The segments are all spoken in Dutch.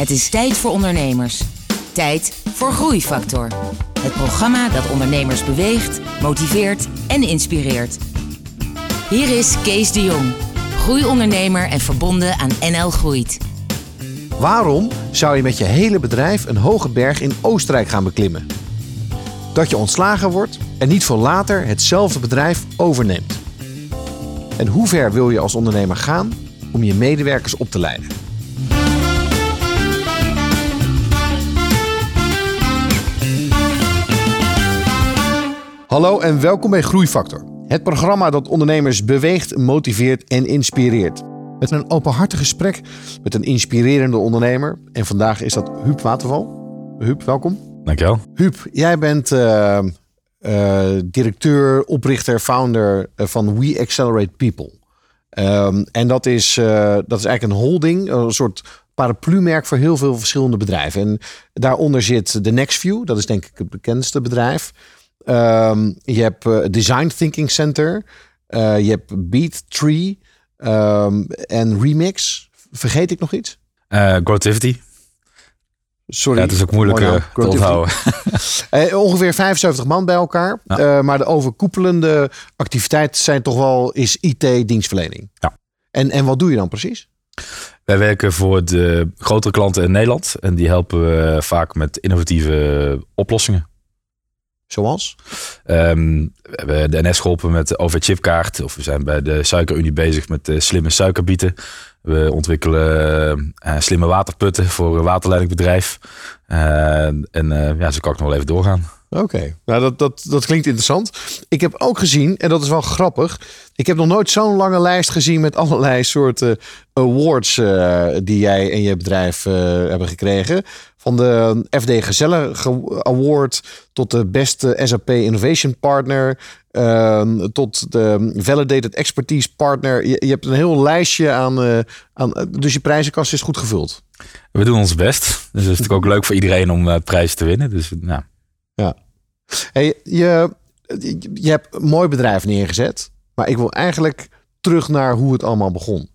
Het is tijd voor ondernemers. Tijd voor Groeifactor. Het programma dat ondernemers beweegt, motiveert en inspireert. Hier is Kees de Jong, groeiondernemer en verbonden aan NL Groeit. Waarom zou je met je hele bedrijf een hoge berg in Oostenrijk gaan beklimmen? Dat je ontslagen wordt en niet voor later hetzelfde bedrijf overneemt. En hoe ver wil je als ondernemer gaan om je medewerkers op te leiden? Hallo en welkom bij Groeifactor. Het programma dat ondernemers beweegt, motiveert en inspireert. Met een openhartig gesprek met een inspirerende ondernemer. En vandaag is dat Huub Waterval. Huub, welkom. Dankjewel. Huub, jij bent uh, uh, directeur, oprichter, founder eh, van We Accelerate People. Um, en dat is, uh, dat is eigenlijk een holding, een soort paraplu-merk voor heel veel verschillende bedrijven. En daaronder zit de Nextview, dat is denk ik het bekendste bedrijf. Um, je hebt uh, Design Thinking Center, uh, je hebt Beat Tree um, en Remix. Vergeet ik nog iets? Uh, Growtivity. Sorry. Ja, het is ook moeilijk te onthouden. ongeveer 75 man bij elkaar. Ja. Uh, maar de overkoepelende activiteit zijn toch wel is IT-dienstverlening. Ja. En, en wat doe je dan precies? Wij werken voor de grotere klanten in Nederland. En die helpen we vaak met innovatieve oplossingen. Zoals? Um, we hebben de NS geholpen met de OV-chipkaart. Of we zijn bij de Suikerunie bezig met de slimme suikerbieten. We ontwikkelen uh, slimme waterputten voor een waterleidingbedrijf. Uh, en ja, zo kan ik nog wel even doorgaan. Oké, nou dat, dat, dat klinkt interessant. Ik heb ook gezien, en dat is wel grappig. Ik heb nog nooit zo'n lange lijst gezien met allerlei soorten awards uh, die jij en je bedrijf uh, hebben gekregen. Van de FD Gezelle Award tot de beste SAP Innovation Partner. Uh, tot de Validated Expertise Partner. Je, hebt een heel lijstje aan, aan. Dus je prijzenkast is goed gevuld. We doen ons best. Dus het is natuurlijk ook leuk voor iedereen om prijzen te winnen. Dus nou. Hey, je, je hebt een mooi bedrijf neergezet. Maar ik wil eigenlijk terug naar hoe het allemaal begon.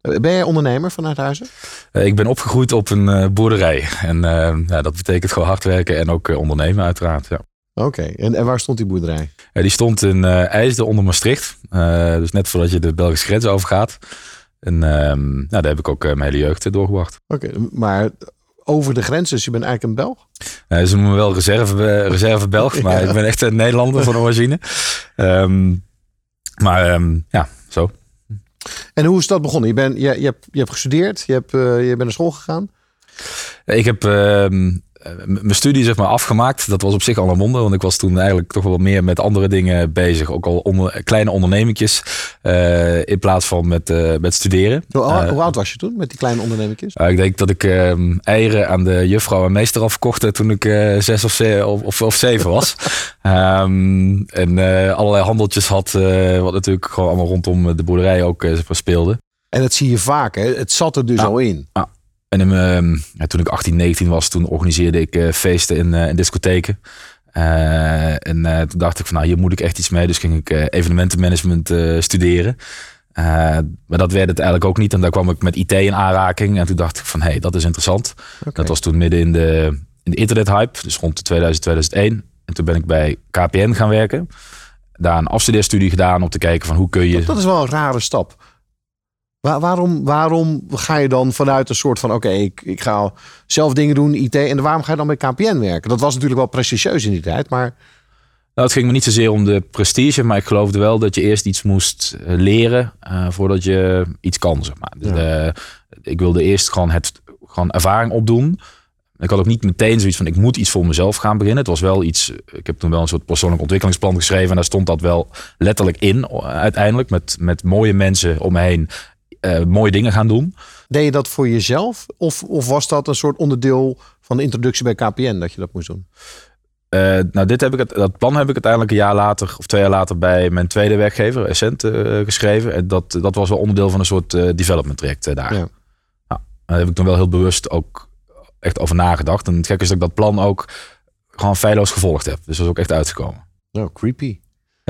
Ben jij ondernemer vanuit huizen? Uh, ik ben opgegroeid op een uh, boerderij. En uh, ja, dat betekent gewoon hard werken en ook ondernemen uiteraard. Ja. Oké, okay. en, en, waar stond die boerderij? die stond in IJsden onder Maastricht. dus net voordat je de Belgische grens overgaat. En ehm, nou, daar heb ik ook mijn hele jeugd doorgebracht. Oké, okay, maar over de grens, dus je bent eigenlijk een Belg? ze noemen me wel reserve, reserve Belg, maar ja. ik ben echt een Nederlander van origine. Um, maar um, ja, zo. En hoe is dat begonnen? Je, bent, je, je, hebt, je hebt gestudeerd, je, hebt, uh, je bent naar school gegaan? Ik heb uh, mijn studie zeg maar afgemaakt. Dat was op zich al een wonder, want ik was toen eigenlijk toch wel meer met andere dingen bezig. Ook al onder, kleine ondernemingjes uh, in plaats van met, met studeren. Hoe, hoe, oud was je toen met die kleine ondernemingjes? ik denk dat ik ehm, eieren aan de juffrouw en meester afverkocht toen ik zes of, ze, of, of, of, zeven was. um, en allerlei handeltjes had, wat natuurlijk gewoon allemaal rondom de boerderij ook speelde. En dat zie je vaak, hè? Het zat er dus ja. al in. Ja. En ja, toen ik 18, 19 was, toen organiseerde ik uh, feesten in, uh, in discotheken. Uh, en toen dacht ik van nou, hier moet ik echt iets mee. Dus ging ik evenementenmanagement studeren. maar dat werd het eigenlijk ook niet. En daar kwam ik met IT in aanraking. En toen dacht ik van hé, hey, dat is interessant. Okay. Dat was toen midden in de, in de internethype. Dus rond 2000, 2001. En toen ben ik bij KPN gaan werken. Daar een afstudeerstudie gedaan om te kijken van hoe kun je... Dat, dat is wel een rare stap. Waar, waarom, waarom ga je dan vanuit een soort van: oké, okay, ik, ik ga zelf dingen doen, IT. En waarom ga je dan bij KPN werken? Dat was natuurlijk wel prestigieus in die tijd, maar. Nou, het ging me niet zozeer om de prestige, maar ik geloofde wel dat je eerst iets moest leren uh, voordat je iets kan. Zeg maar. Dus, ja. uh, ik wilde eerst gewoon, het, gewoon ervaring opdoen. Ik had ook niet meteen zoiets van ik moet iets voor mezelf gaan beginnen. Het was wel iets. Ik heb toen wel een soort persoonlijk ontwikkelingsplan geschreven. En daar stond dat wel letterlijk in uiteindelijk. Met, met mooie mensen om me heen uh, mooie dingen gaan doen. Deed je dat voor jezelf? Of, of was dat een soort onderdeel van de introductie bij KPN dat je dat moest doen? Uh, nou, dit heb ik het, dat plan heb ik uiteindelijk een jaar later of twee jaar later bij mijn tweede werkgever, Essent, uh, geschreven. En dat, dat was wel onderdeel van een soort uh, development traject daar. Ja. Nou, daar heb ik toen wel heel bewust ook echt over nagedacht. En het gekke is dat ik dat plan ook gewoon feilloos gevolgd heb. Dus dat is ook echt uitgekomen. Nou, creepy.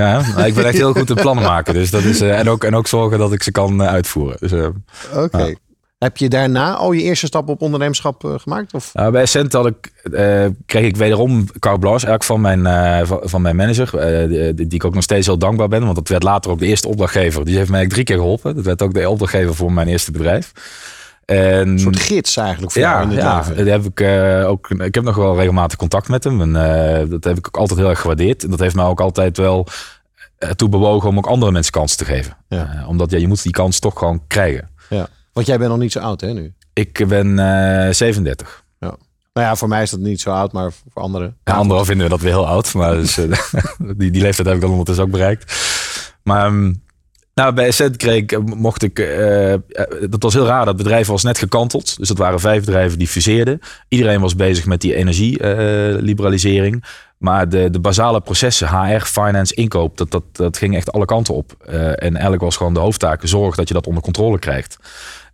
Ja, ik ben echt heel goed in plannen maken. Dus dat is, uh, en, ook, en ook zorgen dat ik ze kan uh, uitvoeren. Dus, uh, Oké. Okay. Heb je daarna al je eerste stap op ondernemerschap uh, gemaakt? Of? Nou, bij Essent had ik, uh, kreeg ik wederom carte blanche eigenlijk van mijn, uh, van, van, mijn manager. Die, die, ik ook nog steeds heel dankbaar ben. Want dat werd later ook de eerste opdrachtgever. Die heeft mij drie keer geholpen. Dat werd ook de opdrachtgever voor mijn eerste bedrijf. En, een soort gids eigenlijk voor ja, in het ja, leven. Heb ik, ook, ik heb nog wel regelmatig contact met hem. En dat heb ik ook altijd heel erg gewaardeerd. En dat heeft mij ook altijd wel toe bewogen om ook andere mensen kansen te geven. Ja. omdat ja, je moet die kans toch gewoon krijgen. Ja. Want jij bent nog niet zo oud, hè, nu? Ik ben uh, 37. Ja. Nou ja, voor mij is dat niet zo oud, maar voor anderen. Ja, anderen vinden we dat weer heel oud. Maar dus, die, die leeftijd heb ik dan ondertussen ook bereikt. Maar um, nou, bij Essent kreeg ik, mocht ik, uh, dat was heel raar. Dat bedrijf was net gekanteld. Dus dat waren vijf bedrijven die fuseerden. Iedereen was bezig met die energieliberalisering. Maar de, de basale processen, HR, finance, inkoop, dat, dat, dat ging echt alle kanten op. en eigenlijk was gewoon de hoofdtaak, zorg dat je dat onder controle krijgt.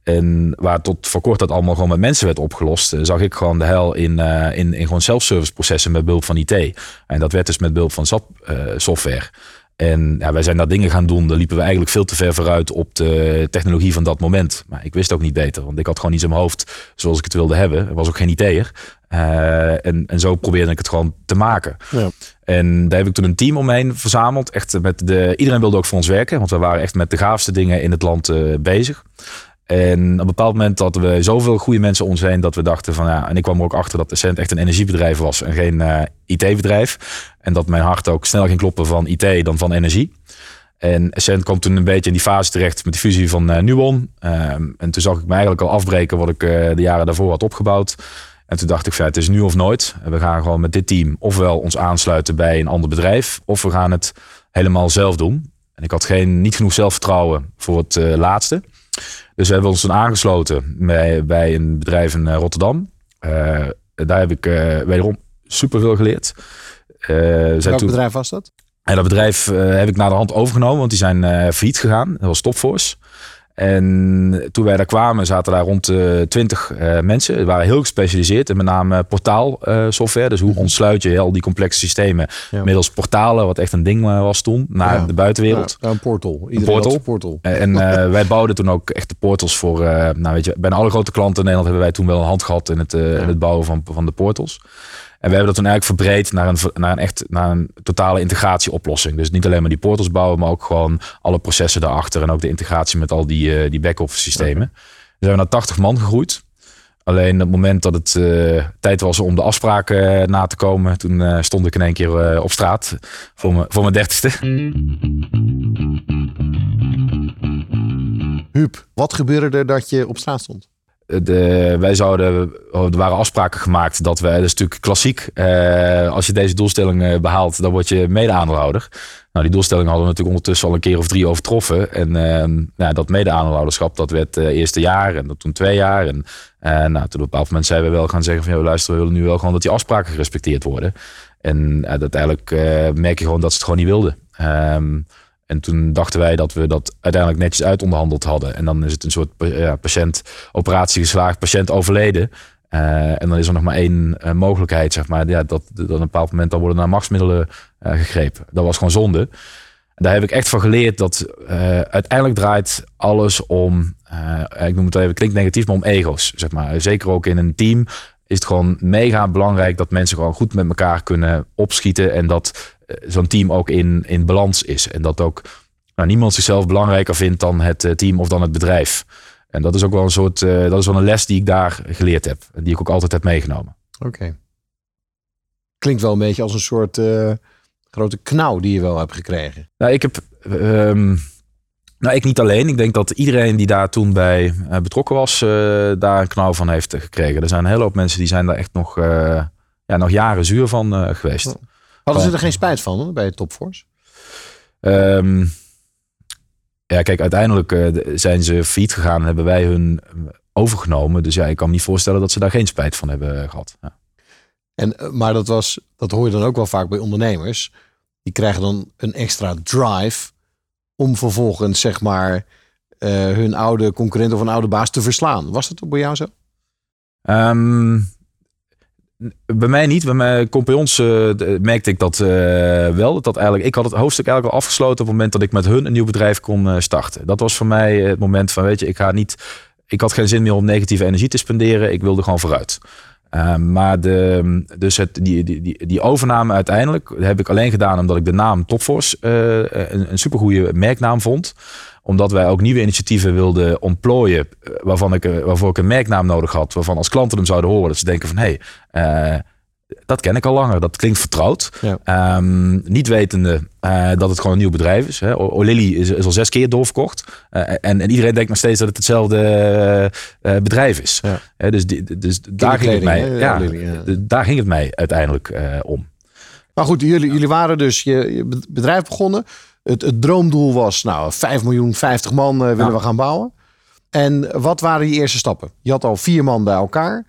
En waar tot voor kort dat allemaal gewoon met mensen werd opgelost, zag ik gewoon de hel in, in, in gewoon self-service processen met behulp van IT. En dat werd dus met behulp van SAP software. En ja, wij zijn daar dingen gaan doen. Daar liepen we eigenlijk veel te ver vooruit op de technologie van dat moment. Maar ik wist ook niet beter. Want ik had gewoon iets in mijn hoofd zoals ik het wilde hebben. Er was ook geen IT'er. Uh, en, en zo probeerde ik het gewoon te maken. Ja. En daar heb ik toen een team omheen verzameld. Echt met de, iedereen wilde ook voor ons werken. Want we waren echt met de gaafste dingen in het land uh, bezig. En op een bepaald moment hadden we zoveel goede mensen om ons heen dat we dachten van ja, en ik kwam er ook achter dat Essent echt een energiebedrijf was en geen uh, IT-bedrijf. En dat mijn hart ook sneller ging kloppen van IT dan van energie. En Essent kwam toen een beetje in die fase terecht met de fusie van uh, Nuon. Um, en toen zag ik me eigenlijk al afbreken wat ik uh, de jaren daarvoor had opgebouwd. En toen dacht ik, van, het is nu of nooit. We gaan gewoon met dit team ofwel ons aansluiten bij een ander bedrijf, of we gaan het helemaal zelf doen. En ik had geen, niet genoeg zelfvertrouwen voor het laatste. Dus we hebben ons toen aangesloten bij, bij een bedrijf in Rotterdam. Uh, daar heb ik uh, wederom superveel geleerd. Uh, Welk toen, bedrijf was dat? En dat bedrijf heb ik naar de hand overgenomen, want die zijn failliet gegaan. Dat was Topforce. En toen wij daar kwamen, zaten daar rond de 20 uh, mensen. Die waren heel gespecialiseerd in met name portaalsoftware. Uh, dus hoe mhm. ontsluit je al die complexe systemen ja. middels portalen, wat echt een ding was toen, naar ja. de buitenwereld. Ja, een portal. Iedereen een portal. portal. En uh, wij bouwden toen ook echt de portals voor, nou weet je, bijna alle grote klanten in Nederland hebben wij toen wel een hand gehad in het, in het bouwen van, van de portals. En we hebben dat toen eigenlijk verbreed naar een, naar een echt naar een totale integratieoplossing. Dus niet alleen maar die portals bouwen, maar ook gewoon alle processen daarachter en ook de integratie met al die, uh, die back-office systemen. Okay. We zijn naar 80 man gegroeid. Alleen op het moment dat het uh, tijd was om de afspraken uh, na te komen, toen stond ik in één keer op straat voor, me, voor mijn dertigste. Huub, wat gebeurde er dat je op straat stond? Wij zouden, er waren afspraken gemaakt dat we, dat is natuurlijk klassiek, eh, als je deze doelstelling behaalt, dan word je mede-aandeelhouder. Nou, die doelstelling hadden we natuurlijk ondertussen al een keer of drie overtroffen. En uh, nou, dat mede-aandeelhouderschap, dat werd uh, eerste jaar en dat toen twee jaar. En uh, nou, toen op een bepaald moment zijn we wel gaan zeggen van, ja, luister, we willen nu wel gewoon dat die afspraken gerespecteerd worden. En uiteindelijk merk je gewoon dat ze het gewoon niet wilden. Um, en toen dachten wij dat we dat uiteindelijk netjes uitonderhandeld hadden. En dan is het een soort ja, patiënt, operatie geslaagd, patiënt overleden. Uh, en dan is er nog maar één uh, mogelijkheid, zeg maar. Ja, dat, dat op een bepaald moment dan worden naar machtsmiddelen gegrepen. Dat was gewoon zonde. En daar heb ik echt van geleerd dat uiteindelijk draait alles om, ik noem het even, klinkt negatief, maar om ego's. Zeg maar. Zeker ook in een team is het gewoon mega belangrijk dat mensen gewoon goed met elkaar kunnen opschieten. En dat zo'n team ook in, in balans is. En dat ook nou, niemand zichzelf belangrijker vindt dan het eh, team of dan het bedrijf. En dat is ook wel een soort, uh, dat is wel een les die ik daar geleerd heb. En die ik ook altijd heb meegenomen. Oké. Klinkt wel een beetje als een soort uh, grote knauw die je wel hebt gekregen. Nou, ik heb. Um, nou, ik niet alleen. Ik denk dat iedereen die daar toen bij uh, betrokken was, daar een knauw van heeft gekregen. Er zijn een hele hoop mensen die zijn daar echt nog, ja, nog jaren zuur van geweest. Oh. Hadden ze er geen spijt van bij Topforce? Um, ja, kijk, uiteindelijk uh, zijn ze failliet gegaan en hebben wij hun overgenomen. Dus ja, ik kan me niet voorstellen dat ze daar geen spijt van hebben gehad. Ja. En, eh, maar dat, was, dat hoor je dan ook wel vaak bij ondernemers. Die krijgen dan een extra drive om vervolgens, zeg maar, uh, hun oude concurrent of een oude baas te verslaan. Was dat ook bij jou zo? Um, bij mij niet. Bij mijn compagnons uh, merkte ik dat uh, wel. Dat eigenlijk, ik had het hoofdstuk eigenlijk al afgesloten op het moment dat ik met hun een nieuw bedrijf kon uh, starten. Dat was voor mij het moment van, weet je, ik ga niet ik had geen zin meer om negatieve energie te spenderen. Ik wilde gewoon vooruit. Maar de, dus het, die, die, die, die overname uiteindelijk heb ik alleen gedaan omdat ik de naam Topforce een, een supergoeie merknaam vond omdat wij ook nieuwe initiatieven wilden ontplooien. Waarvan ik, waarvoor ik een merknaam nodig had. Waarvan als klanten hem zouden horen. Dat ze denken van hé, hey, uh, dat ken ik al langer. Dat klinkt vertrouwd. Ja. Um, niet wetende uh, dat het gewoon een nieuw bedrijf is. Hè. O'Lilly is, is, al zes keer doorverkocht. Uh, en, en, iedereen denkt nog steeds dat het hetzelfde uh, bedrijf is. Ja. dus die, dus daar, ging het mij, ja, daar ging het mij uiteindelijk om. Maar goed, jullie, jullie waren dus je, je bedrijf begonnen. Het, het, droomdoel was, nou, 5 miljoen, 50 man willen we gaan bouwen. En wat waren je eerste stappen? Je had al vier man bij elkaar.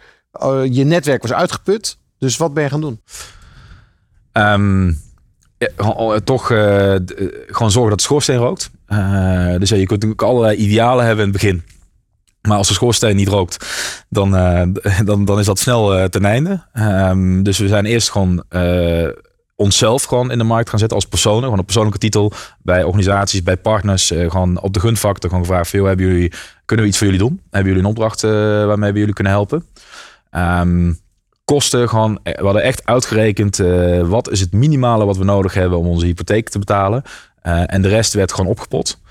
je netwerk was uitgeput. Dus wat ben je gaan doen? Um, ja, toch uh, gewoon zorgen dat de schoorsteen rookt. Uh, dus ja, je kunt natuurlijk allerlei idealen hebben in het begin. Maar als de schoorsteen niet rookt, dan, dan, dan is dat snel ten einde. Um, dus we zijn eerst gewoon onszelf gewoon in de markt gaan zetten als personen. Gewoon een persoonlijke titel bij organisaties, bij partners. gewoon op de gunfactor gewoon gevraagd. Veel hebben jullie, kunnen we iets voor jullie doen? Hebben jullie een opdracht waarmee we jullie kunnen helpen? Um, kosten gewoon, eh, we hadden echt uitgerekend wat is het minimale wat we nodig hebben om onze hypotheek te betalen. En de rest werd gewoon opgepot.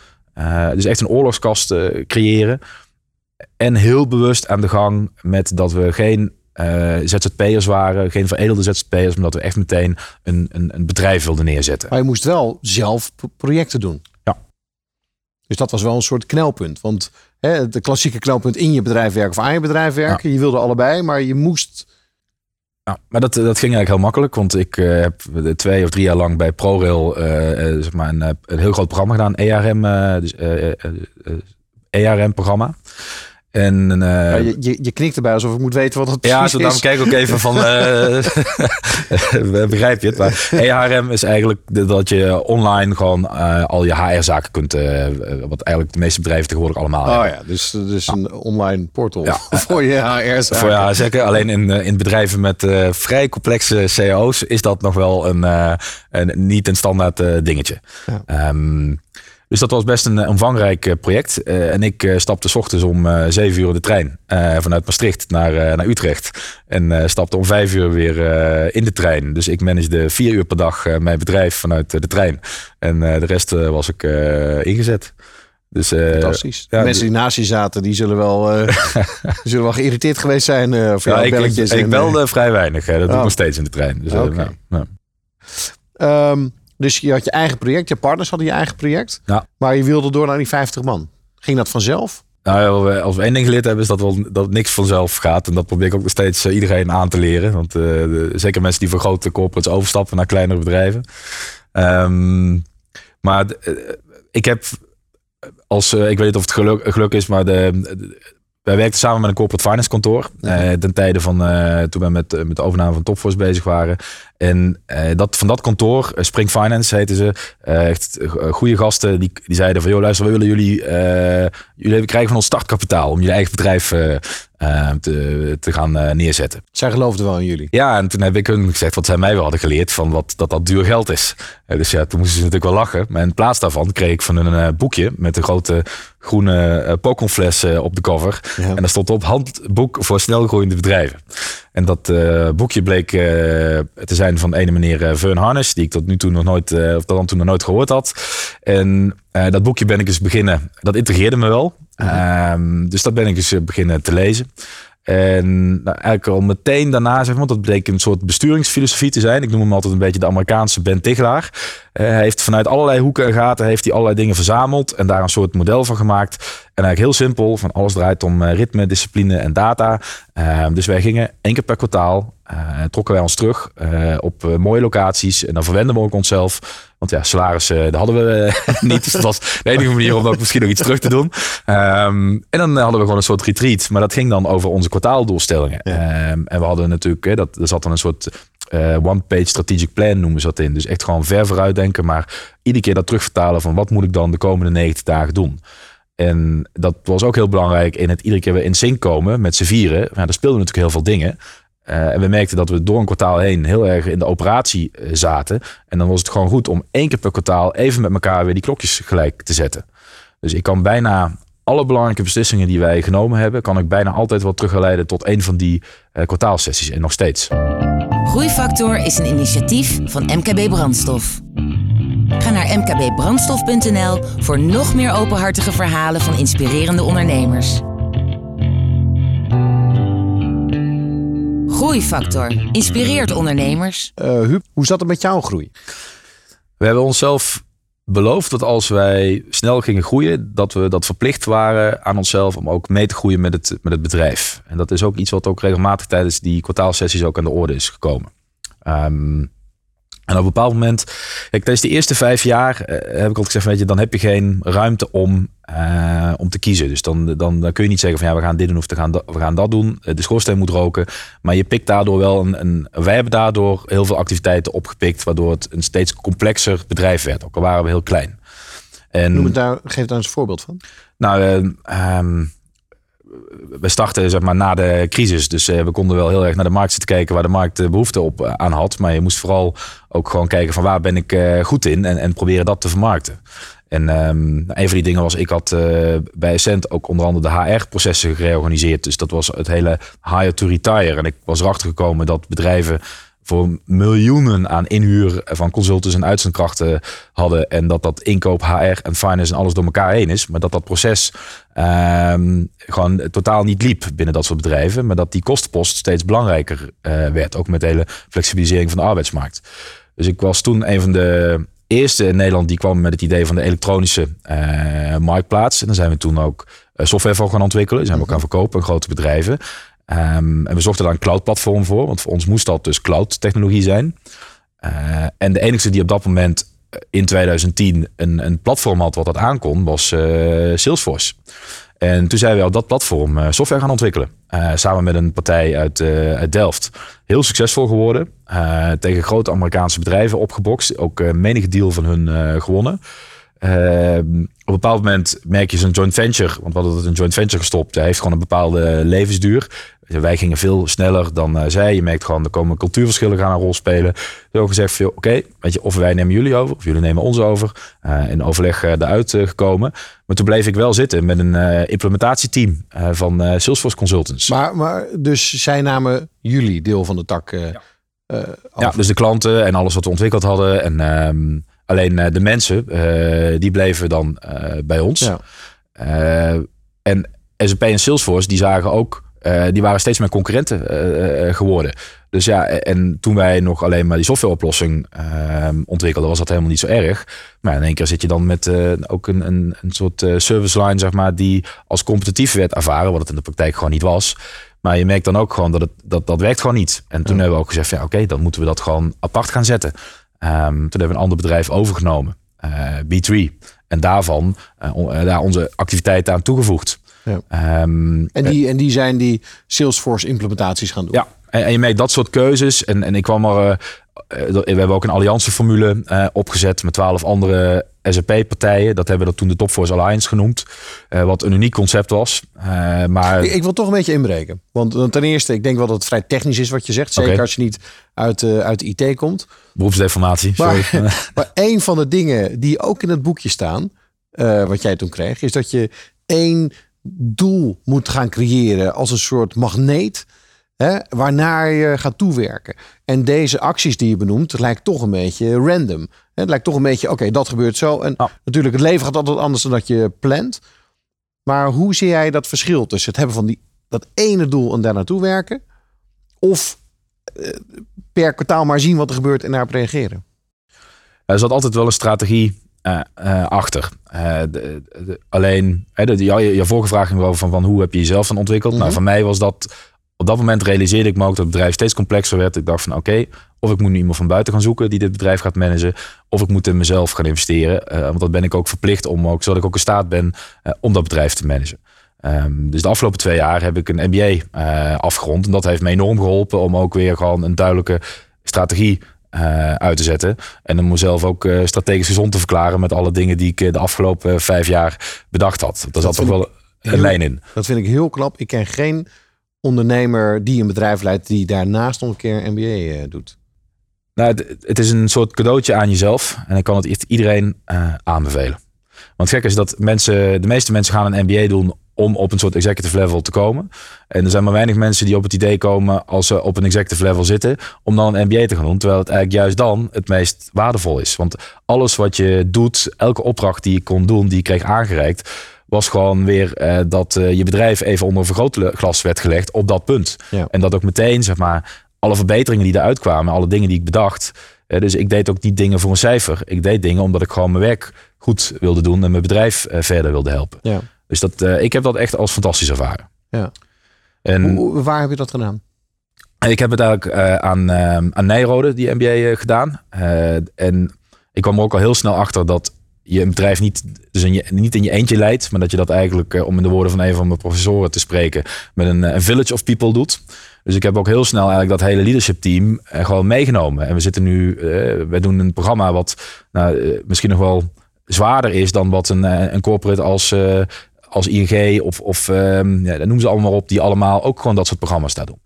Dus echt een oorlogskast creëren. En heel bewust aan de gang met dat we geen ZZP'ers waren, geen veredelde ZZP'ers, maar dat we echt meteen een, een, een bedrijf wilden neerzetten. Maar je moest wel zelf projecten doen. Ja. Dus dat was wel een soort knelpunt. Want hè, de klassieke knelpunt in je bedrijf werken of aan je bedrijf werken. Je wilde allebei, maar je moest ja, maar dat, dat ging eigenlijk heel makkelijk, want ik uh, heb twee of drie jaar lang bij ProRail uh, uh, zeg maar een, een, heel groot programma gedaan, ERM, dus, ERM-programma. En, uh, ja, je, je, je knikt erbij alsof ik moet weten wat het ja, is. Ja, dan kijk ik ook even van, uh, begrijp je het? Maar EHRM is eigenlijk dat je online gewoon uh, al je HR-zaken kunt, wat eigenlijk de meeste bedrijven tegenwoordig allemaal oh, hebben. ja, dus, dus een online portal ja. voor je HR-zaken. Voor ja, zeker. Alleen in, in bedrijven met vrij complexe CO's is dat nog wel een, een niet een standaard dingetje. Ja. Um, dus dat was best een eh, omvangrijk eh, project. Uh, en ik stapte s ochtends om 7 uur in de trein vanuit Maastricht naar, naar Utrecht. En stapte om 5 uur weer in de trein. Dus ik managede vier uur per dag mijn bedrijf vanuit de trein. En de rest was ik ingezet. Dus, Fantastisch. Ja, mensen die naast je zaten, die zullen wel, zullen wel geïrriteerd geweest zijn uh, voor ja, belletjes. Ik, ik, belde vrij weinig. Hè. Dat oh. doe ik nog steeds in de trein. Dus, okay. nou, um, dus je had je eigen project, je partners hadden je eigen project. Ja. Maar je wilde door naar die 50 man. Ging dat vanzelf? Nou, als we één ding geleerd hebben, is dat, wel, dat niks vanzelf gaat. En dat probeer ik ook nog steeds eh, iedereen aan te leren. Want uh, de, zeker mensen die voor grote corporates overstappen naar kleinere bedrijven. Um, maar uh, ik heb als, ik weet niet of het geluk, geluk is, maar de, de wij werkten samen met een corporate finance kantoor. Uh, ten tijde van uh, toen we met, met de overname van Topforce bezig waren. En uh, dat, van dat kantoor, Spring Finance heette ze, echt goede gasten, die, die zeiden van joh luister, we willen jullie, jullie krijgen van ons startkapitaal om jullie eigen bedrijf te, te gaan neerzetten. Zij geloofden wel in jullie? Ja, en toen heb ik hun gezegd wat zij mij wel hadden geleerd van wat, dat dat duur geld is. dus ja, toen moesten ze natuurlijk wel lachen. Maar in plaats daarvan kreeg ik van een boekje met een grote groene uh, uh, op de cover. Ja. En daar stond op handboek voor snelgroeiende bedrijven. En dat uh, boekje bleek te zijn van ene meneer Vern Harnish, die ik tot nu toe nog nooit, of dan toen nog nooit gehoord had. En dat boekje ben ik eens beginnen, dat integreerde me wel. -huh. dus dat ben ik eens beginnen te lezen. En nou, eigenlijk al meteen daarna, zeg maar, want dat bleek een soort besturingsfilosofie te zijn. Ik noem hem altijd een beetje de Amerikaanse Ben Tigelaar. Uh, hij heeft vanuit allerlei hoeken en gaten heeft hij allerlei dingen verzameld en daar een soort model van gemaakt. En eigenlijk heel simpel, van alles draait om ritme, discipline en data. Uh, dus wij gingen één keer per kwartaal, trokken wij ons terug op mooie locaties. En dan verwenden we ook onszelf. Want ja, salaris, dat hadden we niet. Dus dat was de enige manier om ook misschien nog iets terug te doen. Um, en dan hadden we gewoon een soort retreat. Maar dat ging dan over onze kwartaaldoelstellingen. Ja. Um, en we hadden natuurlijk, dat, er zat dan een soort uh, one-page strategic plan noemen ze dat in. Dus echt gewoon ver vooruit denken, maar iedere keer dat terugvertalen van wat moet ik dan de komende 90 dagen doen. En dat was ook heel belangrijk in het iedere keer weer in sync komen met z'n vieren. Ja, er speelden natuurlijk heel veel dingen. Uh, en we merkten dat we door een kwartaal heen heel erg in de operatie uh, zaten. En dan was het gewoon goed om één keer per kwartaal even met elkaar weer die klokjes gelijk te zetten. Dus ik kan bijna alle belangrijke beslissingen die wij genomen hebben, kan ik bijna altijd wel terugleiden tot een van die uh, kwartaalsessies en nog steeds. Groeifactor is een initiatief van MKB Brandstof. Ga naar mkbbrandstof.nl voor nog meer openhartige verhalen van inspirerende ondernemers. Groeifactor inspireert ondernemers. Uh, Huub, hoe zat het met jouw groei? We hebben onszelf beloofd dat als wij snel gingen groeien, dat we dat verplicht waren aan onszelf om ook mee te groeien met het, met het bedrijf. En dat is ook iets wat ook regelmatig tijdens die kwartaalsessies ook aan de orde is gekomen. Um, en op een bepaald moment, kijk, tijdens de eerste vijf jaar uh, heb ik altijd gezegd, weet je, dan heb je geen ruimte om, uh, om te kiezen. Dus dan, dan, dan kun je niet zeggen van ja, we gaan dit doen of we gaan, we gaan dat doen. De schoorsteen moet roken. Maar je pikt daardoor wel een, een, wij hebben daardoor heel veel activiteiten opgepikt, waardoor het een steeds complexer bedrijf werd. Ook al waren we heel klein. En, Noem het daar, geef daar eens een voorbeeld van. Nou, uh, um, we starten zeg maar, na de crisis. Dus uh, we konden wel heel erg naar de markt zitten kijken waar de markt uh, behoefte op uh, aan had. Maar je moest vooral ook gewoon kijken van waar ben ik goed in en, en proberen dat te vermarkten. En um, een van die dingen was, ik had bij Essent ook onder andere de HR-processen gereorganiseerd. Dus dat was het hele hire to retire. En ik was erachter gekomen dat bedrijven voor miljoenen aan inhuur van consultants en uitzendkrachten hadden. En dat dat inkoop, HR en finance en alles door elkaar heen is. Maar dat dat proces um, gewoon totaal niet liep binnen dat soort bedrijven. Maar dat die kostenpost steeds belangrijker uh, werd. Ook met de hele flexibilisering van de arbeidsmarkt. Dus ik was toen een van de eerste in Nederland die kwam met het idee van de elektronische uh, marktplaats. En daar zijn we toen ook uh, software voor gaan ontwikkelen. Zijn we ook gaan verkopen aan grote bedrijven. Um, en we zochten daar een cloud platform voor, want voor ons moest dat dus cloud technologie zijn. Uh, en de enige die op dat moment eh, in 2010 een, een platform had wat dat aankon, was uh, Salesforce. En toen zijn we op dat platform software gaan ontwikkelen. samen met een partij uit, uit Delft. Heel succesvol geworden. tegen grote Amerikaanse bedrijven opgebokst. Ook menige deal van hun gewonnen. Uh, op een bepaald moment merk je zo'n joint venture, want we hadden het een joint venture gestopt. Hij heeft gewoon een bepaalde levensduur. Wij gingen veel sneller dan uh, zij. Je merkt gewoon, er komen cultuurverschillen gaan een rol spelen. We hebben gezegd, oké, weet je, of wij nemen jullie over, of jullie nemen ons over. Uh, in overleg eruit gekomen. Maar toen bleef ik wel zitten met een implementatieteam van Salesforce Consultants. Maar, maar dus zij namen jullie deel van de tak ja. ja. dus de klanten en alles wat we ontwikkeld hadden. En ehm, alleen de mensen, die bleven dan bij ons. Ja. en SAP en Salesforce, die zagen ook uh, die waren steeds meer concurrenten uh, geworden. Dus ja, en toen wij nog alleen maar die softwareoplossing ehm, ontwikkelden, was dat helemaal niet zo erg. Maar in één keer zit je dan met ook een, een, een soort service line, zeg maar, die als competitief werd ervaren, wat het in de praktijk gewoon niet was. Maar je merkt dan ook gewoon dat het, dat, dat werkt gewoon niet. En toen hebben we ook gezegd, ja, oké, dan moeten we dat gewoon apart gaan zetten. Um, toen hebben we een ander bedrijf overgenomen, B3. En daarvan daar onze activiteiten aan toegevoegd. Ja. Um, en, die, en die zijn die Salesforce implementaties gaan doen. Ja, en, en je merkt dat soort keuzes. En, en ik kwam er. Uh, we hebben ook een allianceformule uh, opgezet met twaalf andere SAP-partijen. Dat hebben we dat toen de Topforce Alliance genoemd. Uh, wat een uniek concept was. maar... Ik, ik, wil toch een beetje inbreken. Want ten eerste, ik denk wel dat het vrij technisch is wat je zegt. Zeker als je niet uit, uit de IT komt. Beroepsdeformatie, sorry. Maar, maar een van de dingen die ook in het boekje staan, wat jij toen kreeg, is dat je één doel moet gaan creëren als een soort magneet. Hè, waarnaar je gaat toewerken. En deze acties die je benoemt, het lijkt toch een beetje random. Het lijkt toch een beetje, oké, dat gebeurt zo. En natuurlijk, het leven gaat altijd anders dan dat je plant. Maar hoe zie jij dat verschil tussen het hebben van die, dat ene doel en daar naartoe werken? Of eh, per kwartaal maar zien wat er gebeurt en daarop reageren? Er zat altijd wel een strategie uh, uh, achter. Uh, de, de, alleen, de, je, je vorige vraag ging over van, van hoe heb je jezelf dan ontwikkeld. Nou, mhm. voor mij was dat, op dat moment realiseerde ik me ook dat het bedrijf steeds complexer werd. Ik dacht van oké, of ik moet nu iemand van buiten gaan zoeken die dit bedrijf gaat managen. Of ik moet in mezelf gaan investeren. want dat ben ik ook verplicht om, ook, zodat ik ook in staat ben om dat bedrijf te managen. Um, dus de afgelopen twee jaar heb ik een MBA afgerond. En dat heeft me enorm geholpen om ook weer gewoon een duidelijke strategie uh, uit te zetten. En om mezelf ook uh, strategisch gezond te verklaren met alle dingen die ik eh, de afgelopen vijf jaar bedacht had. Daar zat toch wel een lijn in. Dat vind ik heel knap. Ik ken geen ondernemer die een bedrijf leidt die daarnaast nog een keer een MBA doet. Nou, het, is een soort cadeautje aan jezelf. En ik kan het iedereen aanbevelen. Want gek is dat mensen, de meeste mensen gaan een MBA doen om op een soort executive level te komen. En er zijn maar weinig mensen die op het idee komen als ze op een executive level zitten, om dan een MBA te gaan doen. Terwijl het eigenlijk juist dan het meest waardevol is. Want alles wat je doet, elke opdracht die je kon doen, die je kreeg aangereikt, was gewoon weer uh, dat uh, je bedrijf even onder een vergrootglas werd gelegd op dat punt. Ja. En dat ook meteen, zeg maar, alle verbeteringen die eruit kwamen, alle dingen die ik bedacht. Uh, dus ik deed ook niet dingen voor een cijfer. Ik deed dingen omdat ik gewoon mijn werk goed wilde doen en mijn bedrijf verder wilde helpen. Ja. Dus dat, ik heb dat echt als fantastisch ervaren. Ja. En Hoe, waar heb je dat gedaan? ik heb het eigenlijk aan, aan Nijrode, die MBA, gedaan. en ik kwam er ook al heel snel achter dat je bedrijf niet, dus in je, niet in je eentje leidt, maar dat je dat eigenlijk, eh, om in de woorden van een van mijn professoren te spreken, met een, een village of people doet. Dus ik heb ook heel snel eigenlijk dat hele leadership team eh, gewoon meegenomen. En we zitten nu, uh, we doen een programma wat nou, misschien nog wel zwaarder is dan wat een, een corporate als, als ING of, of um, ja, noem ze allemaal op, die allemaal ook gewoon dat soort programma's daar doen.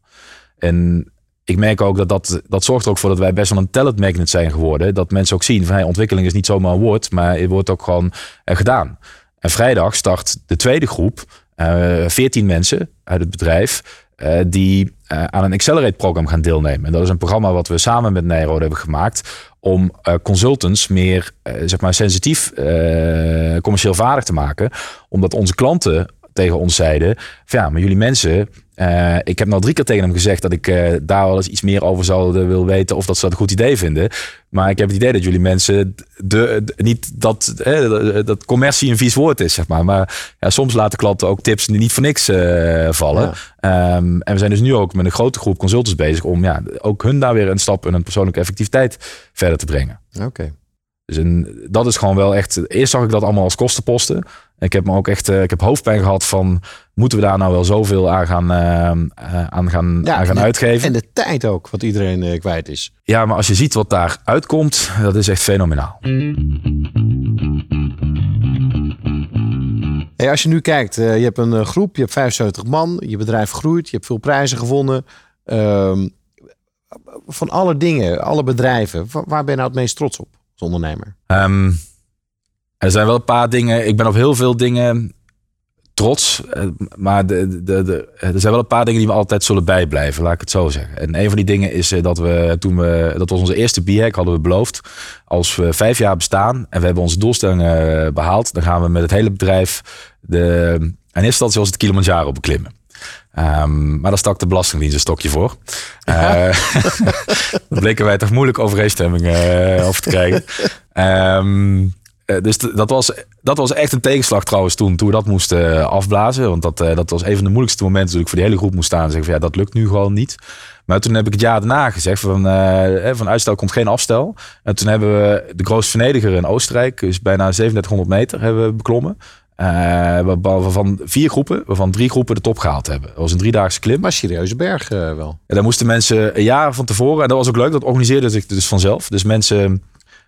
En ik merk ook dat, dat dat zorgt er ook voor dat wij best wel een talent magnet zijn geworden. Dat mensen ook zien van hey, ontwikkeling is niet zomaar een woord, maar het wordt ook gewoon uh, gedaan. En vrijdag start de tweede groep, uh, 14 mensen uit het bedrijf, uh, die aan een Accelerate-programma gaan deelnemen. En dat is een programma wat we samen met Nijrode hebben gemaakt om consultants meer zeg maar sensitief commercieel vaardig te maken. Omdat onze klanten tegen ons zeiden: van, ja, maar jullie mensen. Uh, ik heb nou drie keer tegen hem gezegd dat ik uh, daar wel eens iets meer over zou willen weten. Of dat ze dat een goed idee vinden. Maar ik heb het idee dat jullie mensen de, de niet dat, eh, dat commercie een vies woord is, zeg maar. Maar ja, soms laten klanten ook tips die niet voor niks uh, vallen. Ja. Um, en we zijn dus nu ook met een grote groep consultants bezig om ja, ook hun daar weer een stap in een persoonlijke effectiviteit verder te brengen. Oké. Okay. Dus en dat is gewoon wel echt. Eerst zag ik dat allemaal als kostenposten. Ik heb me ook echt, ik heb hoofdpijn gehad van, moeten we daar nou wel zoveel aan gaan, uh, aan gaan, ja, aan gaan en uitgeven? En de tijd ook, wat iedereen uh, kwijt is. Ja, maar als je ziet wat daar uitkomt, dat is echt fenomenaal. Hey, als je nu kijkt, je hebt een groep, je hebt 75 man, je bedrijf groeit, je hebt veel prijzen gewonnen. Um, van alle dingen, alle bedrijven, waar ben je nou het meest trots op als ondernemer? Um, er zijn wel een paar dingen. Ik ben op heel veel dingen trots. Maar de, de, de, er zijn wel een paar dingen die me altijd zullen bijblijven, laat ik het zo zeggen. En een van die dingen is dat we toen we, dat was onze eerste b hadden we beloofd. Als we vijf jaar bestaan en we hebben onze doelstellingen behaald, dan gaan we met het hele bedrijf de, in eerste instantie was het Kilimanjaro beklimmen. Um, maar daar stak de Belastingdienst een stokje voor. Ja. Uh, daar bleken wij toch moeilijk overeenstemming uh, over te krijgen. Um, uh, dus dat was, dat was echt een tegenslag trouwens toen, toen we dat moesten afblazen. Want dat, dat was een van de moeilijkste momenten toen ik voor die hele groep moest staan en zeggen van ja, dat lukt nu gewoon niet. Maar toen heb ik het jaar daarna gezegd van, van uitstel komt geen afstel. En toen hebben we de grootste vernediger in Oostenrijk, dus bijna 3700 meter, hebben we beklommen. Uh, waarvan vier groepen, waarvan drie groepen de top gehaald hebben. Dat was een driedaagse klim. Maar serieuze berg uh, wel. En daar moesten mensen een jaar van tevoren, en dat was ook leuk, dat organiseerde ik dus vanzelf. Dus mensen,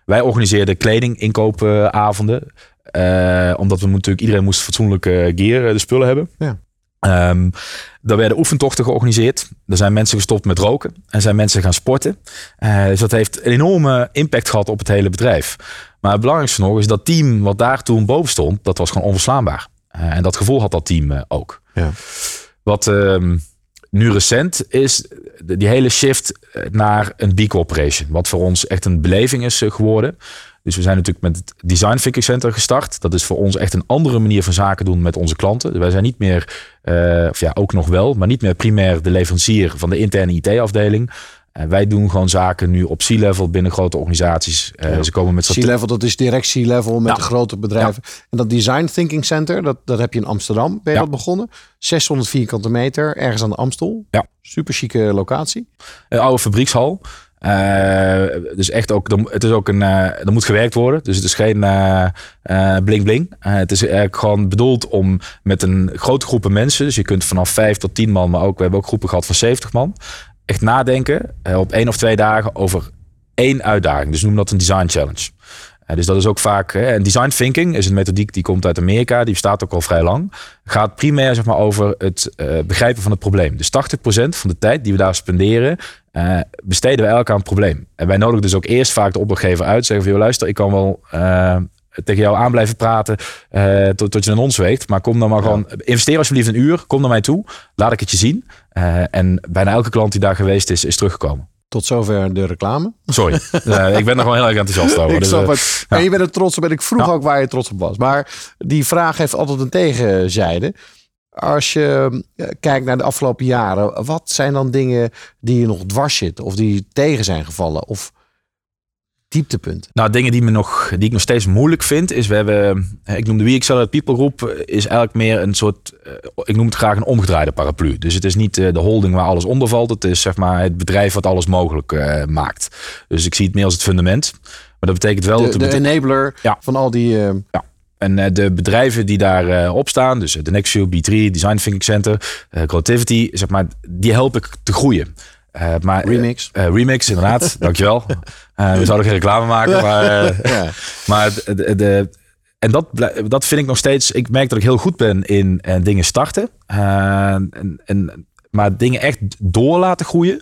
wij organiseerden kleding, inkoopavonden. Uh, omdat we natuurlijk, iedereen moest fatsoenlijke gear, de spullen hebben. Ja. Um, er werden oefentochten georganiseerd. Er zijn mensen gestopt met roken. En zijn mensen gaan sporten. Uh, dus dat heeft een enorme impact gehad op het hele bedrijf. Maar het belangrijkste nog is dat team wat daar toen boven stond, dat was gewoon onverslaanbaar. Uh, en dat gevoel had dat team uh, ook. Ja. Wat um, nu recent is, die hele shift naar een B Corporation. Wat voor ons echt een beleving is geworden. Dus we zijn natuurlijk met het Design Thinking Center gestart. Dat is voor ons echt een andere manier van zaken doen met onze klanten. Wij zijn niet meer, uh, of ja, ook nog wel, maar niet meer primair de leverancier van de interne IT-afdeling. Uh, wij doen gewoon zaken nu op C-level binnen grote organisaties. Uh, ja. Ze komen met C-level, dat is direct C-level met de grote bedrijven. Ja. En dat Design Thinking Center, dat, dat heb je in Amsterdam. Ben je dat begonnen? 600 vierkante meter, ergens aan de Amstel. Ja. Super chique locatie. Een oude fabriekshal. Uh, dus echt ook, het is ook een, uh, er moet gewerkt worden. Dus het is geen uh, bling bling. het is gewoon bedoeld om met een grote groepen mensen, dus je kunt vanaf 5 tot 10 man, maar ook, we hebben ook groepen gehad van 70 man, echt nadenken op één of twee dagen over één uitdaging. Dus noem dat een design challenge. Dus dat is ook vaak. Hè, en design thinking is een methodiek die komt uit Amerika. Die bestaat ook al vrij lang. Gaat primair zeg maar, over het uh, begrijpen van het probleem. Dus 80% van de tijd die we daar spenderen. Uh, besteden we elk aan het probleem. En wij nodigen dus ook eerst vaak de opdrachtgever uit. Zeggen van, joh, luister, ik kan wel uh, tegen jou aan blijven praten uh, tot, tot je naar ons weegt. Maar kom dan maar gewoon, investeer alsjeblieft een uur, kom naar mij toe, laat ik het je zien. En bijna elke klant die daar geweest is, is teruggekomen. Tot zover de reclame. Sorry, uh, ik ben er gewoon heel erg enthousiast over. ik dus, snap het. Ja. En je bent er trots op en ik vroeg ook waar je trots op was. Maar die vraag heeft altijd een tegenzijde. Als je kijkt naar de afgelopen jaren, wat zijn dan dingen die je nog dwars zitten of die tegen zijn gevallen? Of dieptepunt? Nou, dingen die, me nog, die ik nog steeds moeilijk vind, is we hebben, ik noem de We Accelerate People groep, is eigenlijk meer een soort, ik noem het graag een omgedraaide paraplu. Dus het is niet de holding waar alles onder valt, het is zeg maar het bedrijf wat alles mogelijk uh, maakt. Dus ik zie het meer als het fundament. Maar dat betekent wel... De, dat de, de enabler ja. van al die... Uh... Ja. En de bedrijven die daarop op staan, dus de Nextview, B3, Design Thinking Center, Creativity, zeg maar, die help ik te groeien. Uh, maar, remix. Uh, remix, inderdaad. Dankjewel. Uh, we zouden geen reclame maken, maar, ja. maar de, de, en dat, dat vind ik nog steeds. Ik merk dat ik heel goed ben in dingen starten. en, en, maar dingen echt door laten groeien.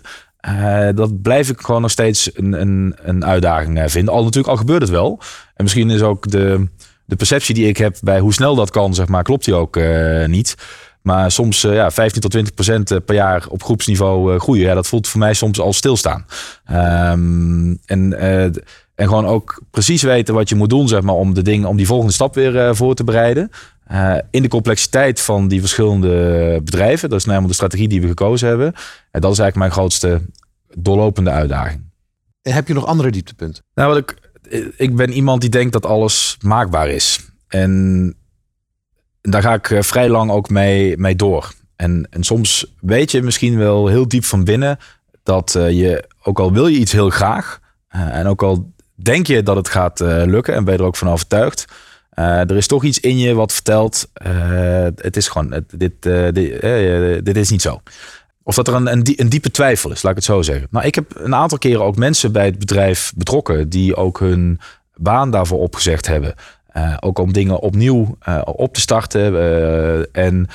dat blijf ik gewoon nog steeds een, een, een uitdaging vinden. Al natuurlijk, al gebeurt het wel. En misschien is ook de, de perceptie die ik heb bij hoe snel dat kan, zeg maar, klopt die ook niet. Maar soms uh, ja, 15 tot 20 procent eh, per jaar op groepsniveau uh, groeien. Ja, dat voelt voor mij soms al stilstaan. Um, en, uh, en gewoon ook precies weten wat je moet doen, zeg maar, om de dingen, om die volgende stap weer voor te bereiden. in de complexiteit van die verschillende bedrijven. Dat is namelijk de strategie die we gekozen hebben. En dat is eigenlijk mijn grootste doorlopende uitdaging. En heb je nog andere dieptepunten? Nou, wat ik, ik ben iemand die denkt dat alles maakbaar is. En daar ga ik eh, vrij lang ook mee, mee door. En, en soms weet je misschien wel heel diep van binnen dat uh, je, ook al wil je iets heel graag, uh, en ook al denk je dat het gaat lukken en ben je er ook van overtuigd, er is toch iets in je wat vertelt, het is gewoon, dit, dit, dit, is niet zo. Of dat er een, een, een, diepe twijfel is, laat ik het zo zeggen. Nou, ik heb een aantal keren ook mensen bij het bedrijf betrokken die ook hun baan daarvoor opgezegd hebben. Uh, ook om dingen opnieuw uh, op te starten. Uh, en,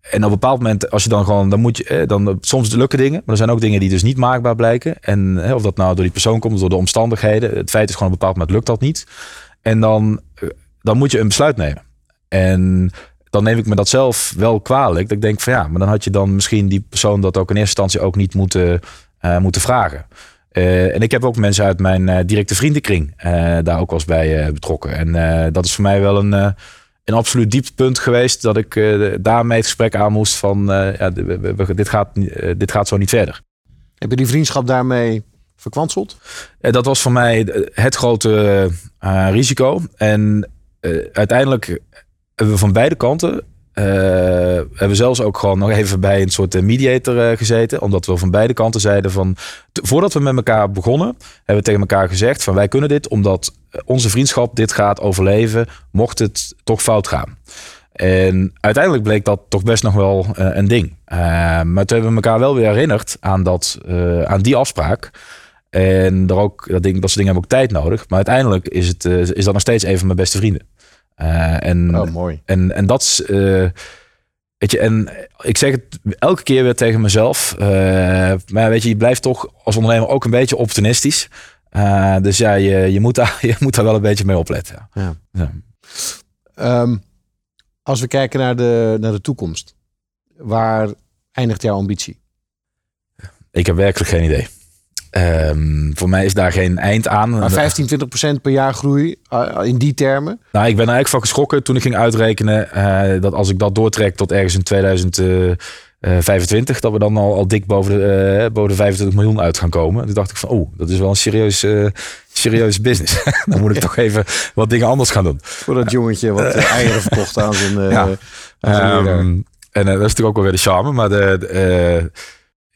en op een bepaald moment, als je dan gewoon, dan moet je, dan soms lukken dingen, maar er zijn ook dingen die dus niet maakbaar blijken. En of dat nou door die persoon komt, door de omstandigheden. Het feit is gewoon op een bepaald moment lukt dat niet. En dan, dan moet je een besluit nemen. En dan neem ik me dat zelf wel kwalijk. Dat ik denk van ja, maar dan had je dan misschien die persoon dat ook in eerste instantie ook niet moeten, moeten vragen. Uh, en ik heb ook mensen uit mijn uh, directe vriendenkring uh, daar ook wel eens bij betrokken. En dat is voor mij wel een, een absoluut dieptepunt geweest dat ik daarmee het gesprek aan moest van ja, dit, gaat, dit gaat zo niet verder. Heb je die vriendschap daarmee verkwanseld? dat was voor mij het grote risico. En uiteindelijk hebben we van beide kanten uh, we hebben zelfs ook gewoon nog even bij een soort mediator uh, gezeten. Omdat we van beide kanten zeiden van... Voordat we met elkaar begonnen, hebben we tegen elkaar gezegd van wij kunnen dit omdat onze vriendschap dit gaat overleven mocht het toch fout gaan. En uiteindelijk bleek dat toch best nog wel een ding. maar toen hebben we elkaar wel weer herinnerd aan, dat, aan die afspraak. En daar ook, dat, ding, dat soort dingen hebben ook tijd nodig. Maar uiteindelijk is, het, is dat nog steeds een van mijn beste vrienden. Uh, en, oh, mooi. En, en dat is. Uh, weet je, en ik zeg het elke keer weer tegen mezelf. Uh, maar weet je, je blijft toch als ondernemer ook een beetje optimistisch. dus ja, je, je, moet daar, je moet daar wel een beetje mee opletten. Ja. ja. Um, als we kijken naar de, naar de toekomst, waar eindigt jouw ambitie? Ik heb werkelijk geen idee. Um, voor mij is daar geen eind aan. Maar 15, 20 procent per jaar groei uh, in die termen? Nou, ik ben eigenlijk van geschrokken toen ik ging uitrekenen uh, dat als ik dat doortrek tot ergens in 2025, uh, dat we dan al, al dik boven de, boven de 25 miljoen uit gaan komen. Toen dacht ik van, oh, dat is wel een serieus, serieus business. dan moet ik ja. toch even wat dingen anders gaan doen. Voor dat jongetje wat eieren verkocht aan zijn, ja. aan zijn um, En dat is natuurlijk ook wel weer de charme, maar de, de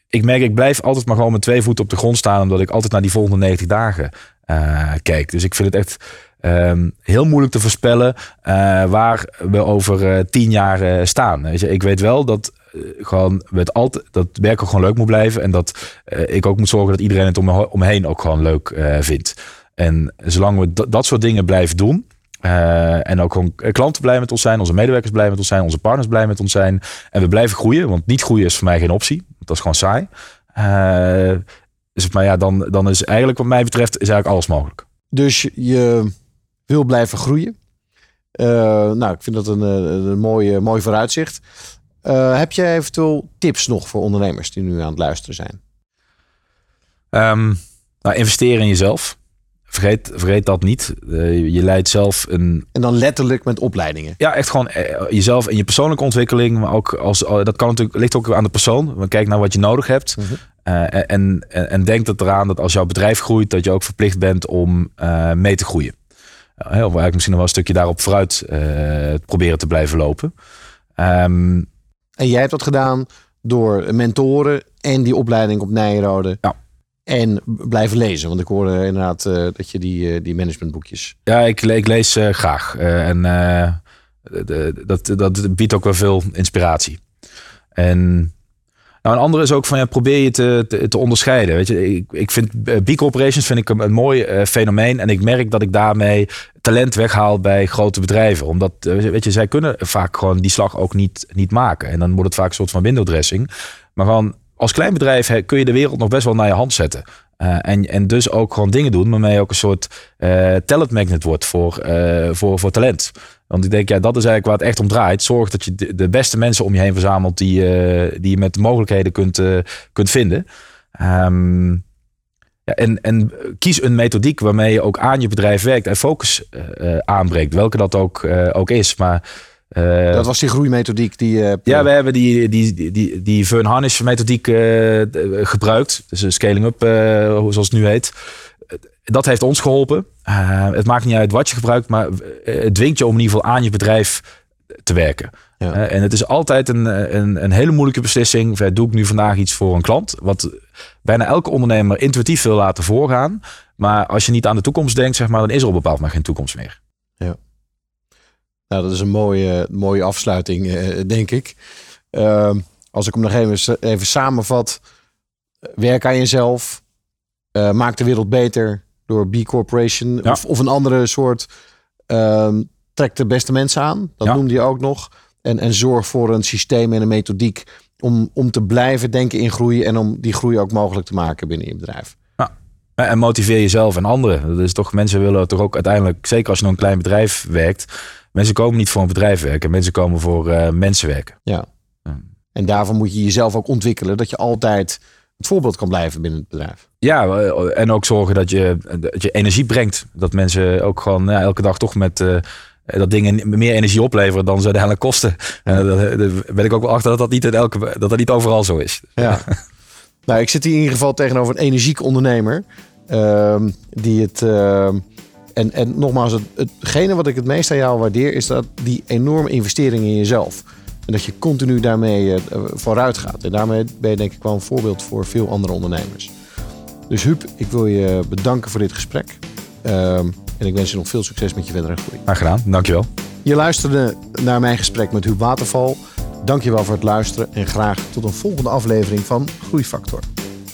ik merk, ik blijf altijd maar gewoon met twee voeten op de grond staan. Omdat ik altijd naar die volgende 90 dagen uh, kijk. Dus ik vind het echt um, heel moeilijk te voorspellen uh, waar we over uh, tien jaar staan. Weet je, ik weet wel dat gewoon het altijd, dat werken gewoon leuk moet blijven. En dat ik ook moet zorgen dat iedereen het om me, om me heen ook gewoon leuk vindt. En zolang we dat soort dingen blijven doen. Uh, en ook gewoon klanten blij met ons zijn, onze medewerkers blij met ons zijn, onze partners blij met ons zijn. En we blijven groeien, want niet groeien is voor mij geen optie. Dat is gewoon saai. Uh, dus, maar ja, dan, dan is eigenlijk wat mij betreft is eigenlijk alles mogelijk. Dus je wil blijven groeien. Uh, nou, ik vind dat een, een mooi, mooi vooruitzicht. Heb jij eventueel tips nog voor ondernemers die nu aan het luisteren zijn? Um, nou, investeren in jezelf. Vergeet, vergeet dat niet. Uh, je leidt zelf een. En dan letterlijk met opleidingen. Ja, echt gewoon uh, jezelf en je persoonlijke ontwikkeling. Maar ook als dat kan natuurlijk ligt ook aan de persoon. Kijk naar wat je nodig hebt. Mm -hmm. uh, en, en, en denk het eraan dat als jouw bedrijf groeit, dat je ook verplicht bent om mee te groeien. of eigenlijk misschien nog wel een stukje daarop vooruit proberen te blijven lopen. Um, en jij hebt dat gedaan door mentoren en die opleiding op Nijrode. Ja. En blijven lezen. Want ik hoorde inderdaad uh, dat je die, uh, die managementboekjes. Ja, ik, lees uh, graag. en de, dat, dat biedt ook wel veel inspiratie. En nou, een andere is ook van ja, probeer je te, te, onderscheiden. Weet je, ik, ik vind B corporations vind ik een, een mooi fenomeen. En ik merk dat ik daarmee talent weghaal bij grote bedrijven. Omdat, weet je, zij kunnen vaak gewoon die slag ook niet, niet maken. En dan wordt het vaak een soort van window dressing. Maar gewoon als klein bedrijf kun je de wereld nog best wel naar je hand zetten. Uh, en, en dus ook gewoon dingen doen waarmee je ook een soort uh, talent magnet wordt voor, uh, voor, voor talent. Want ik denk, ja, dat is eigenlijk waar het echt om draait. Zorg dat je de, beste mensen om je heen verzamelt die, die je met de mogelijkheden kunt, kunt vinden. Um, ja, en, en kies een methodiek waarmee je ook aan je bedrijf werkt en focus aanbreekt. Welke dat ook, ook is. Maar uh, dat was die groeimethodiek die. Uh, ja, we hebben die, die, die, die, die Fern Harnish methodiek uh, gebruikt. Dus een scaling up, zoals het nu heet. Dat heeft ons geholpen. het maakt niet uit wat je gebruikt, maar het dwingt je om in ieder geval aan je bedrijf te werken. Ja. en het is altijd een, een, een hele moeilijke beslissing. Doe ik nu vandaag iets voor een klant? Wat bijna elke ondernemer intuïtief wil laten voorgaan. Maar als je niet aan de toekomst denkt, zeg maar, dan is er op bepaald moment geen toekomst meer. Nou, dat is een mooie, mooie afsluiting, eh, denk ik. Uh, als ik hem nog even, even samenvat. Werk aan jezelf. Uh, maak de wereld beter door B Corporation. Ja. Of, of, een andere soort. Uh, trek de beste mensen aan. Dat ja. noemde je ook nog. En, en zorg voor een systeem en een methodiek. Om, om te blijven denken in groei. En om die groei ook mogelijk te maken binnen je bedrijf. En motiveer jezelf en anderen. Dat is toch, mensen willen toch ook uiteindelijk, zeker als je nog een klein bedrijf werkt, Mensen komen niet voor een bedrijf werken. Mensen komen voor uh, mensen werken. Ja. En daarvoor moet je jezelf ook ontwikkelen. Dat je altijd het voorbeeld kan blijven binnen het bedrijf. Ja, eh, en ook zorgen dat je, dat je energie brengt. Dat mensen ook gewoon ja, elke dag toch met... Uh, dat dingen meer energie opleveren dan ze uiteindelijk kosten. En daar ben ik ook wel achter dat dat niet, in elke, dat dat niet overal zo is. Ja. nou, ik zit hier in ieder geval tegenover een energiek ondernemer. Uh, die het... Uh, en, en nogmaals, het, hetgene wat ik het meest aan jou waardeer, is dat die enorme investering in jezelf. En dat je continu daarmee uh, vooruit gaat. En daarmee ben je denk ik wel een voorbeeld voor veel andere ondernemers. Dus Huub, ik wil je bedanken voor dit gesprek. Uh, en ik wens je nog veel succes met je verdere groei. Graag gedaan, dankjewel. Je luisterde naar mijn gesprek met Huub Waterval. Dankjewel voor het luisteren en graag tot een volgende aflevering van Groeifactor.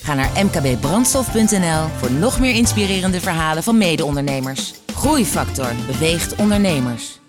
Ga naar mkbbrandstof.nl voor nog meer inspirerende verhalen van mede-ondernemers. Groeifactor beweegt ondernemers.